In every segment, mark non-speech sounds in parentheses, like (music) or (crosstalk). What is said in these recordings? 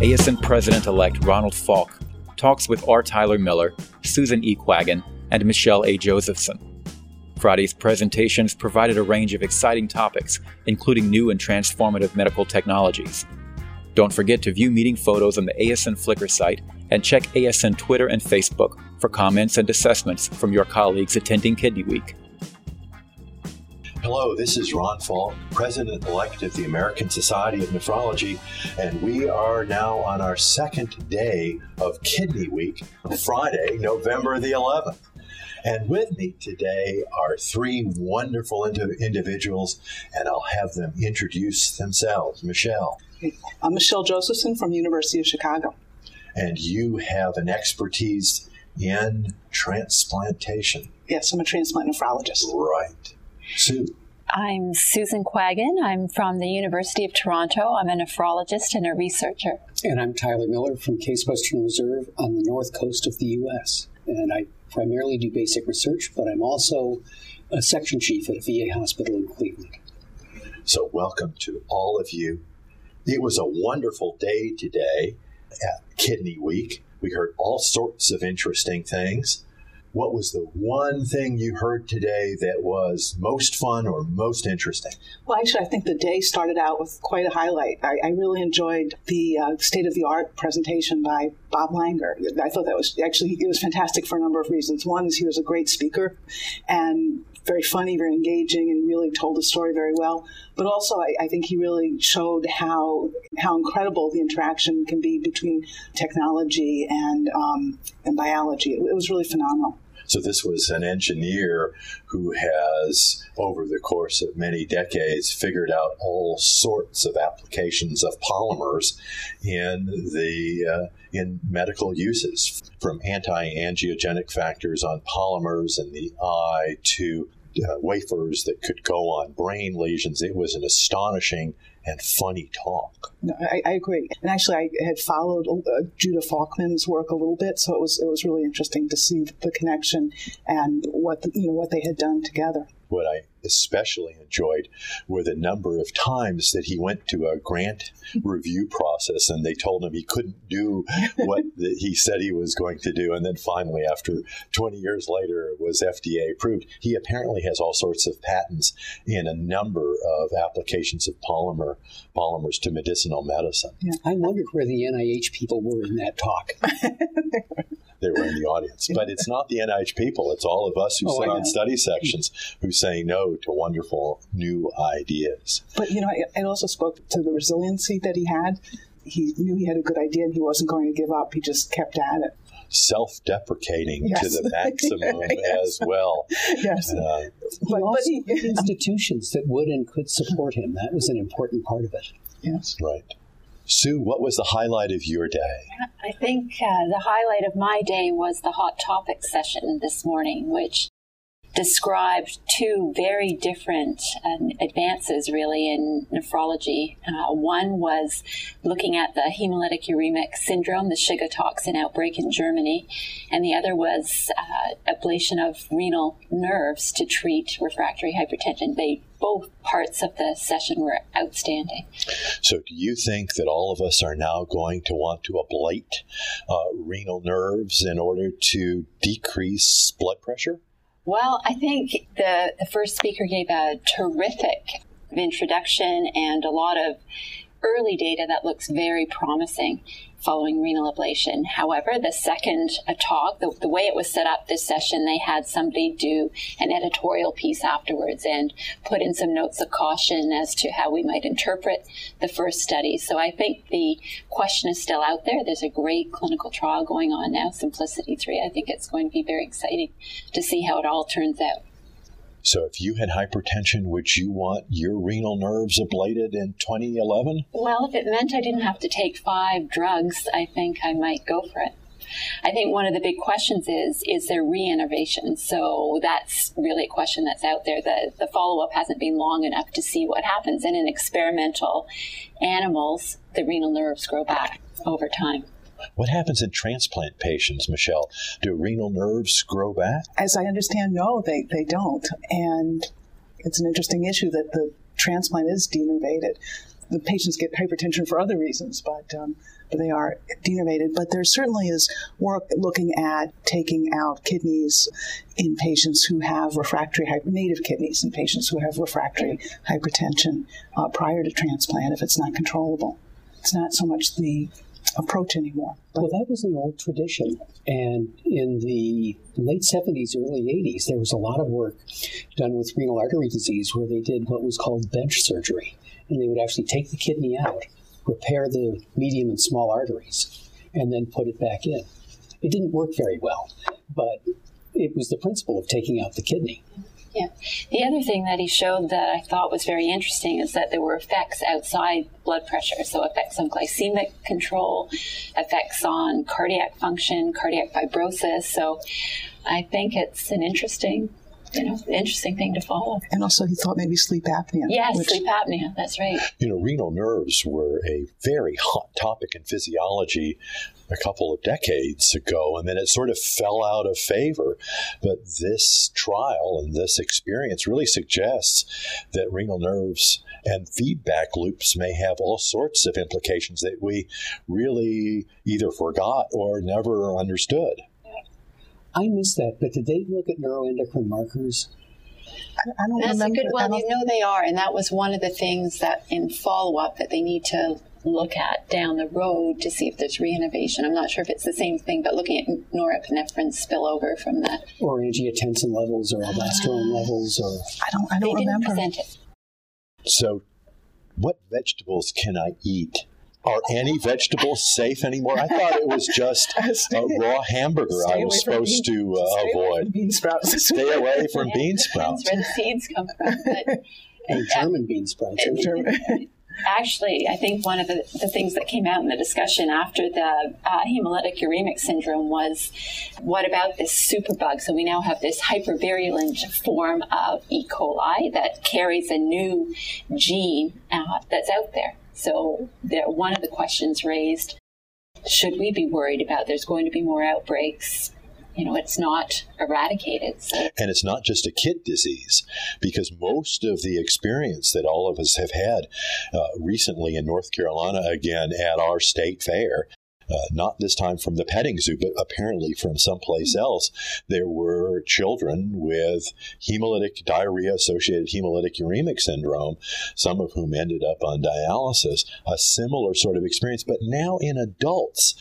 ASN President elect Ronald Falk talks with R. Tyler Miller, Susan E. Quaggin, and Michelle A. Josephson. Friday's presentations provided a range of exciting topics, including new and transformative medical technologies. Don't forget to view meeting photos on the ASN Flickr site and check ASN Twitter and Facebook for comments and assessments from your colleagues attending Kidney Week. Hello, this is Ron Falk, President elect of the American Society of Nephrology, and we are now on our second day of Kidney Week, Friday, November the 11th. And with me today are three wonderful ind- individuals, and I'll have them introduce themselves. Michelle. I'm Michelle Josephson from University of Chicago. And you have an expertise in transplantation. Yes, I'm a transplant nephrologist. Right. Sue. I'm Susan Quaggin. I'm from the University of Toronto. I'm a nephrologist and a researcher. And I'm Tyler Miller from Case Western Reserve on the north coast of the U.S. And I primarily do basic research, but I'm also a section chief at a VA hospital in Cleveland. So, welcome to all of you. It was a wonderful day today at Kidney Week. We heard all sorts of interesting things. What was the one thing you heard today that was most fun or most interesting? Well, actually, I think the day started out with quite a highlight. I, I really enjoyed the uh, state of the art presentation by Bob Langer. I thought that was actually it was fantastic for a number of reasons. One is he was a great speaker, and very funny, very engaging, and really told the story very well. But also, I, I, think he really showed how how incredible the interaction can be between technology and um, and biology. It, it was really phenomenal. So this was an engineer who has, over the course of many decades, figured out all sorts of applications of polymers in the uh, in medical uses, from anti-angiogenic factors on polymers in the eye to uh, wafers that could go on brain lesions. It was an astonishing and funny talk. No, I, I, agree. And actually, I had followed uh, Judah Folkman's work a little bit, so it was it was really interesting to see the connection and what the, you know what they had done together. What I especially enjoyed were the number of times that he went to a grant review process and they told him he couldn't do what (laughs) the, he said he was going to do. And then finally, after 20 years later, it was FDA approved. He apparently has all sorts of patents in a number of applications of polymer polymers to medicinal medicine. Yeah. I wondered where the NIH people were in that talk. (laughs) they were in the audience. But it's not the NIH people, it's all of us who oh, sit on study sections who say no to wonderful new ideas. But, you know, it also spoke to the resiliency that he had. He knew he had a good idea and he wasn't going to give up, he just kept at it self deprecating yes. to the (laughs) maximum yes. as well. Yes. Uh, he but, also but he, (laughs) institutions that would and could support him. That was an important part of it. Yes. Right. Sue, what was the highlight of your day? I think uh, the highlight of my day was the Hot Topic session this morning, which described two very different uh, advances really in nephrology. Uh, one was looking at the hemolytic uremic syndrome, the Shiga toxin outbreak in Germany, and the other was uh, ablation of renal nerves to treat refractory hypertension. They both parts of the session were outstanding. So, do you think that all of us are now going to want to ablate uh, renal nerves in order to decrease blood pressure? Well, I think the, the first speaker gave a terrific introduction and a lot of early data that looks very promising following renal ablation. However, the second talk, the, the, way it was set up this session, they had somebody do an editorial piece afterwards and put in some notes of caution as to how we might interpret the first study. So I think the question is still out there. There's a great clinical trial going on now, Symplicity 3. I think it's going to be very exciting to see how it all turns out. So, if you had hypertension, would you want your renal nerves ablated in 2011? Well, if it meant I didn't have to take five drugs, I think I might go for it. I think one of the big questions is is there reinnervation? So that's really a question that's out there. The the follow up hasn't been long enough to see what happens. And in experimental animals, the renal nerves grow back over time. What happens in transplant patients, Michelle? Do renal nerves grow back? As I understand, no, they, they don't. And it's an interesting issue that the transplant is denervated. The patients get hypertension for other reasons, but um, they are denervated. But there certainly is work looking at taking out kidneys in patients who have refractory native kidneys in patients who have refractory hypertension uh, prior to transplant if it's not controllable. It's not so much the approach anymore. Well, that was an old tradition. And in the late 70s, early 80s, there was a lot of work done with renal artery disease where they did what was called bench surgery. And they would actually take the kidney out, repair the medium and small arteries, and then put it back in. It didn't work very well, but it was the principle of taking out the kidney. Yeah. The other thing that he showed that I thought was very interesting is that there were effects outside blood pressure. So, effects on glycemic control, effects on cardiac function, cardiac fibrosis. So, I think it's an interesting you know, interesting thing to follow. And also, he thought maybe sleep apnea. Yes, which... sleep apnea. That's right. You know, renal nerves were a very hot topic in physiology a couple of decades ago, and then it sort of fell out of favor. But this trial and this experience really suggests that renal nerves and feedback loops may have all sorts of implications that we really either forgot or never understood. I missed that, but did they look at neuroendocrine markers? I, don't That's remember. a good one. You know they are, and that was one of the things that in follow up that they need to look at down the road to see if there's reinnervation. I'm not sure if it's the same thing, but looking at norepinephrine spillover from that, or angiotensin levels, or aldosterone uh, levels, or I don't, I don't they remember. Didn't present it. So, what vegetables can I eat are any vegetables safe anymore? I thought it was just (laughs) a raw hamburger I was supposed bean, to uh, avoid. bean sprouts. (laughs) Stay away from yeah, bean sprouts. That's where the seeds come from. But, (laughs) and German bean sprouts. Actually, I think one of the, the, things that came out in the discussion after the uh, hemolytic uremic syndrome was what about this superbug? So we now have this hypervirulent form of E. coli that carries a new gene uh, that's out there. So one of the questions raised, should we be worried about there's going to be more outbreaks? You know, it's not eradicated. So. And it's not just a kid disease, because most of the experience that all of us have had uh, recently in North Carolina, again, at our state fair, uh, not this time from the petting zoo, but apparently from someplace else, there were children with hemolytic diarrhea associated hemolytic uremic syndrome, some of whom ended up on dialysis, a similar sort of experience, but now in adults.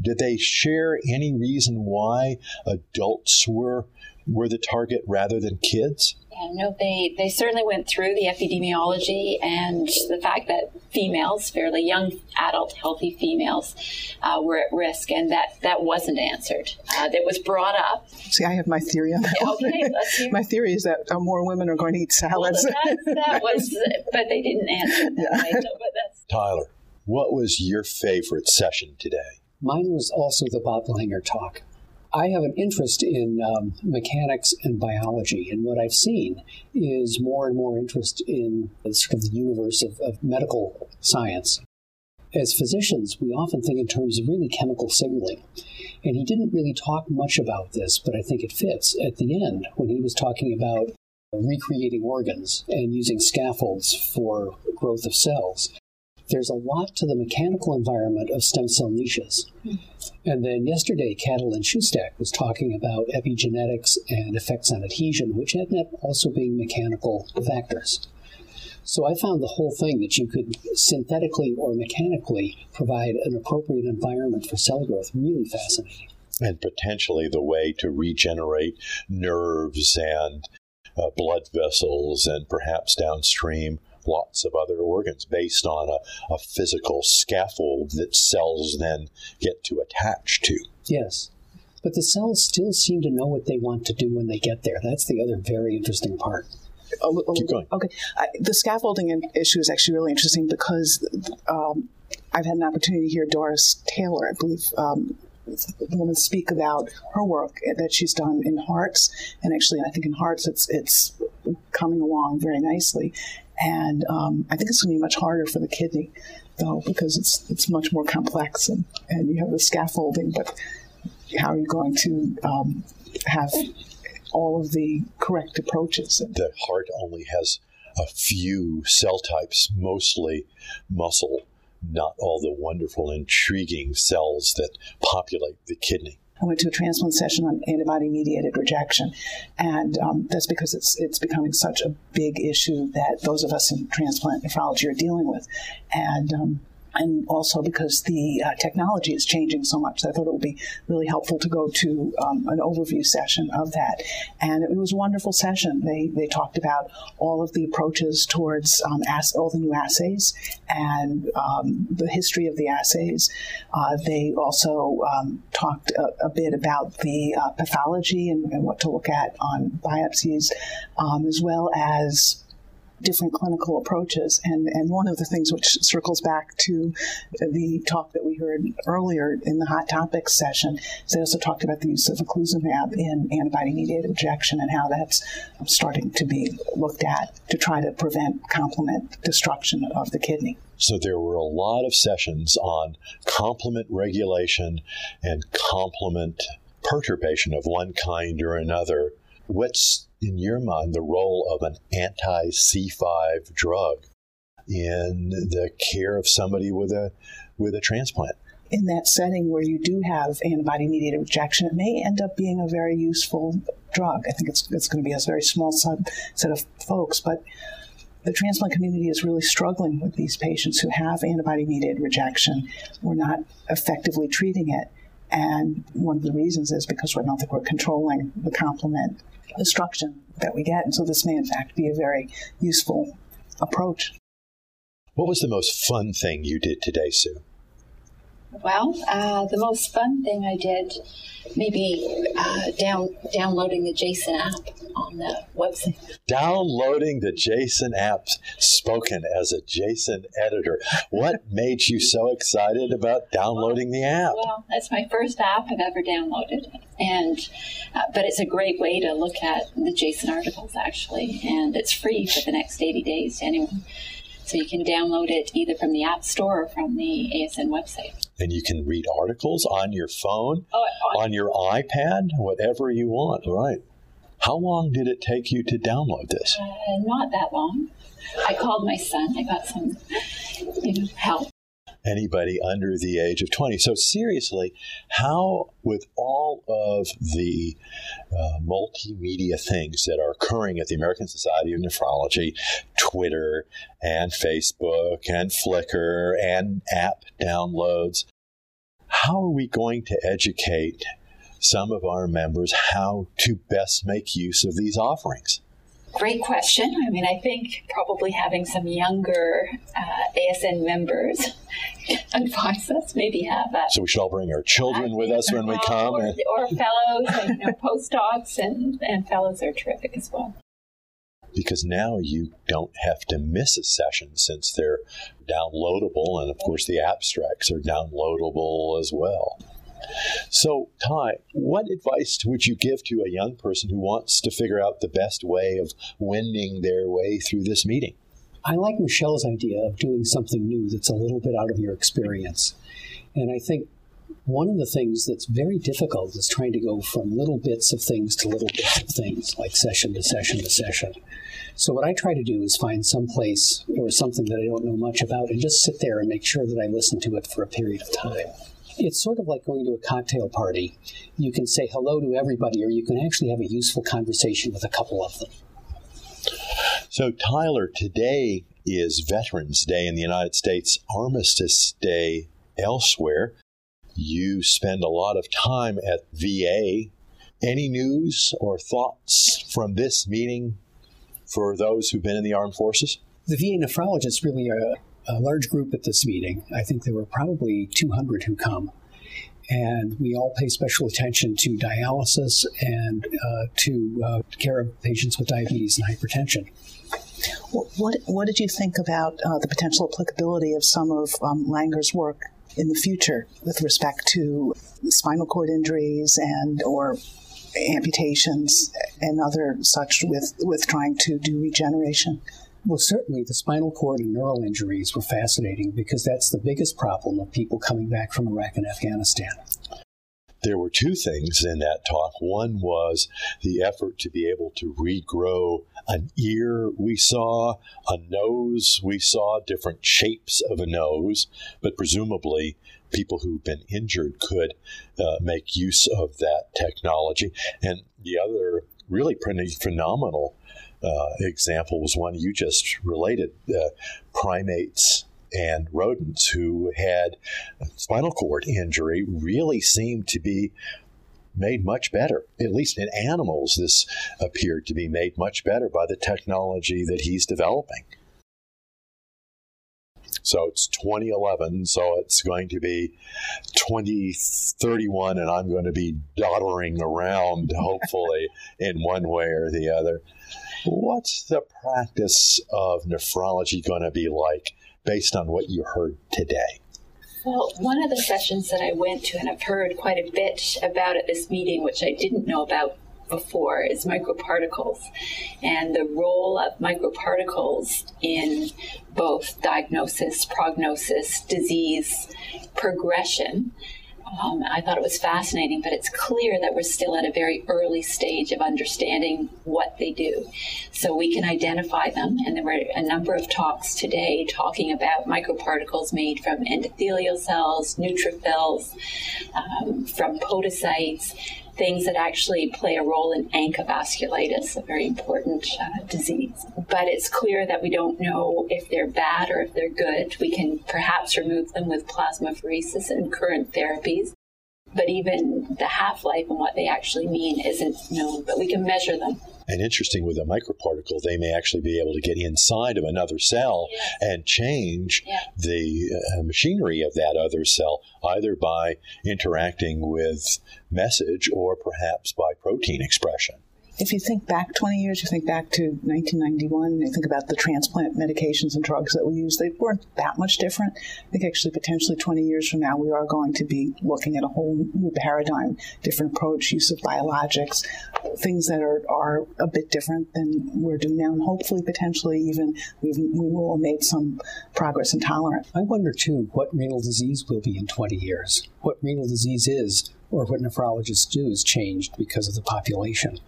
Did they share any reason why adults were were the target rather than kids? Yeah, no, they, they certainly went through the epidemiology and the fact that females, fairly young adult healthy females, uh, were at risk, and that, that wasn't answered. Uh, that was brought up. See, I have my theory on that. okay, let's hear. My theory is that uh, more women are going to eat salads. Well, that, that (laughs) was, but they didn't answer that yeah. way. So, but that's... Tyler, what was your favorite session today? Mine was also the Bob Langer talk. I have an interest in um, mechanics and biology, and what I've seen is more and more interest in sort of the universe of, of medical science. As physicians, we often think in terms of really chemical signaling. And he didn't really talk much about this, but I think it fits at the end when he was talking about recreating organs and using scaffolds for growth of cells there's a lot to the mechanical environment of stem cell niches. And then yesterday, Katalin Susztak was talking about epigenetics and effects on adhesion, which end up also being mechanical factors. So I found the whole thing that you could synthetically or mechanically provide an appropriate environment for cell growth really fascinating. And potentially the way to regenerate nerves and uh, blood vessels and perhaps downstream lots of other organs based on a, a physical scaffold that cells then get to attach to. Yes. But the cells still seem to know what they want to do when they get there. That's the other very interesting part. Oh, oh, Keep going. Okay. I, the scaffolding issue is actually really interesting because um, I've had an opportunity to hear Doris Taylor, I believe, um, the woman speak about her work that she's done in hearts, and actually, I think in hearts it's it's coming along very nicely. And um, I think it's going to be much harder for the kidney, though, because it's it's much more complex and, and you have the scaffolding. But how are you going to um, have all of the correct approaches? The heart only has a few cell types, mostly muscle not all the wonderful, intriguing cells that populate the kidney. I went to a transplant session on antibody-mediated rejection, and um, that's because it's it's becoming such a big issue that those of us in transplant nephrology are dealing with, and um, and also because the uh, technology is changing so much. I thought it would be really helpful to go to um, an overview session of that. And it was a wonderful session. They, they talked about all of the approaches towards um, ass- all the new assays and um, the history of the assays. Uh, they also um, talked a, a, bit about the uh, pathology and, and, what to look at on biopsies, um, as well as different clinical approaches. And, and one of the things which circles back to the talk that we heard earlier in the Hot Topics session, they also talked about the use of eculizumab in antibody-mediated rejection and how that's starting to be looked at to try to prevent complement destruction of the kidney. So there were a lot of sessions on complement regulation and complement perturbation of one kind or another. What's in your mind, the role of an anti C5 drug in the care of somebody with a with a transplant? In that setting where you do have antibody mediated rejection, it may end up being a very useful drug. I think it's, it's going to be a very small subset of folks, but the transplant community is really struggling with these patients who have antibody mediated rejection. We're not effectively treating it. And one of the reasons is because we don't think we're controlling the complement destruction that we get. And so this may, in fact, be a very useful approach. What was the most fun thing you did today, Sue? Well, uh, the most fun thing I did, maybe uh, down downloading the JASN app on the website. Downloading the JASN app, spoken as a JASN editor. What (laughs) made you so excited about downloading the app? Well, that's my first app I've ever downloaded, and uh, but it's a great way to look at the JASN articles actually, and it's free for the next 80 days to anyone. So you can download it either from the App Store or from the ASN website. And you can read articles on your phone, oh, on, on your iPad, whatever you want, right? How long did it take you to download this? Uh, not that long. I called my son. I got some you know, help anybody under the age of 20. So, seriously, how, with all of the uh, multimedia things that are occurring at the American Society of Nephrology, Twitter and Facebook and Flickr and app downloads, how are we going to educate some of our members how to best make use of these offerings? Great question. I mean, I think probably having some younger uh, ASN members (laughs) advise us, maybe have that. So we should all bring our children with us when we come. Or, or fellows and you know, postdocs and, and fellows are terrific as well. Because now you don't have to miss a session since they're downloadable, and of course the abstracts are downloadable as well. So, Ty, what advice would you give to a young person who wants to figure out the best way of wending their way through this meeting? I like Michelle's idea of doing something new that's a little bit out of your experience. And I think one of the things that's very difficult is trying to go from little bits of things to little bits of things, like session to session to session. So, what I try to do is find some place or something that I don't know much about and just sit there and make sure that I listen to it for a period of time. It's sort of like going to a cocktail party. You can say hello to everybody, or you can actually have a useful conversation with a couple of them. So, Tyler, today is Veterans Day in the United States, Armistice Day elsewhere. You spend a lot of time at VA. Any news or thoughts from this meeting for those who've been in the armed forces? The VA nephrologists really are a large group at this meeting. I think there were probably 200 who come. And we all pay special attention to dialysis and uh, to uh, care of patients with diabetes and hypertension. What, what did you think about uh, the potential applicability of some of um, Langer's work in the future with respect to spinal cord injuries and or amputations and other such with, with trying to do regeneration? Well, certainly the spinal cord and neural injuries were fascinating because that's the biggest problem of people coming back from Iraq and Afghanistan. There were two things in that talk. One was the effort to be able to regrow an ear we saw, a nose we saw, different shapes of a nose, but presumably people who've been injured could uh, make use of that technology. And the other really pretty phenomenal uh, example was one you just related uh, primates and rodents who had spinal cord injury really seemed to be made much better. At least in animals, this appeared to be made much better by the technology that he's developing. So it's 2011, so it's going to be 2031, and I'm going to be doddering around, hopefully, (laughs) in one way or the other. What's the practice of nephrology going to be like based on what you heard today? Well, one of the sessions that I went to and I've heard quite a bit about at this meeting, which I didn't know about before, is microparticles and the role of microparticles in both diagnosis, prognosis, disease progression. Um, I thought it was fascinating, but it's clear that we're still at a very early stage of understanding what they do. So we can identify them, and there were a number of talks today talking about microparticles made from endothelial cells, neutrophils, um, from podocytes, things that actually play a role in ANCA vasculitis, a very important uh, disease. But it's clear that we don't know if they're bad or if they're good. We can perhaps remove them with plasmapheresis and current therapies but even the half life and what they actually mean isn't known, but we can measure them. And interesting with a microparticle, they may actually be able to get inside of another cell yes. and change the uh, machinery of that other cell, either by interacting with message or perhaps by protein expression if you think back 20 years, you think back to 1991, you think about the transplant medications and drugs that we use, they weren't that much different. I think actually potentially 20 years from now, we are going to be looking at a whole new paradigm, different approach, use of biologics, things that are, are a bit different than we're doing now. And hopefully, potentially, even we've, we will have made some progress in tolerance. I wonder, too, what renal disease will be in 20 years. What renal disease is, or what nephrologists do, is changed because of the population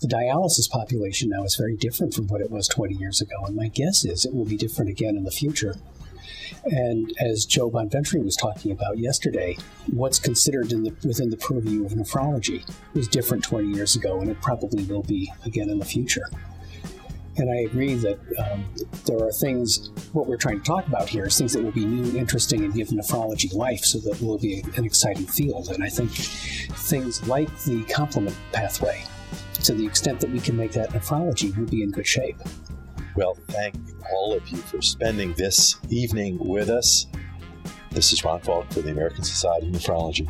the dialysis population now is very different from what it was 20 years ago, and my guess is it will be different again in the future. And as Joe Bonventre was talking about yesterday, what's considered the, within the purview of nephrology was different 20 years ago, and it probably will be again in the future. And I agree that um, there are things, what we're trying to talk about here is things that will be new and interesting and give nephrology life so that it will be an exciting field. And I think things like the complement pathway to the extent that we can make that nephrology, we'll be in good shape. Well, thank all of you for spending this evening with us. This is Ron Falk for the American Society of Nephrology.